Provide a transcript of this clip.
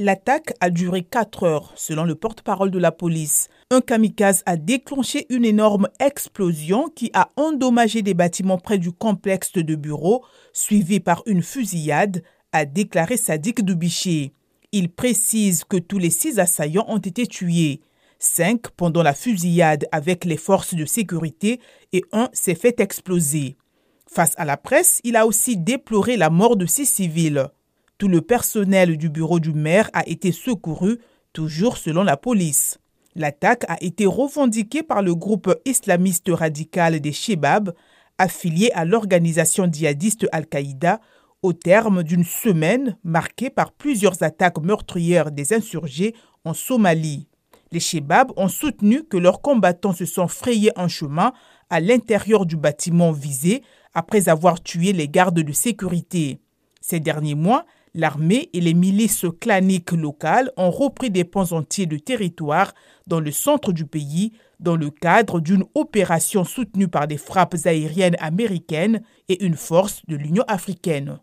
L'attaque a duré 4 heures, selon le porte-parole de la police. Un kamikaze a déclenché une énorme explosion qui a endommagé des bâtiments près du complexe de bureaux, suivi par une fusillade, a déclaré Sadik Doubiché. Il précise que tous les six assaillants ont été tués. Cinq pendant la fusillade avec les forces de sécurité et un s'est fait exploser. Face à la presse, il a aussi déploré la mort de six civils. Tout le personnel du bureau du maire a été secouru, toujours selon la police. L'attaque a été revendiquée par le groupe islamiste radical des Shebab, affilié à l'organisation djihadiste Al-Qaïda, au terme d'une semaine marquée par plusieurs attaques meurtrières des insurgés en Somalie. Les Shebab ont soutenu que leurs combattants se sont frayés un chemin à l'intérieur du bâtiment visé après avoir tué les gardes de sécurité. Ces derniers mois, L'armée et les milices claniques locales ont repris des pans entiers de territoire dans le centre du pays dans le cadre d'une opération soutenue par des frappes aériennes américaines et une force de l'Union africaine.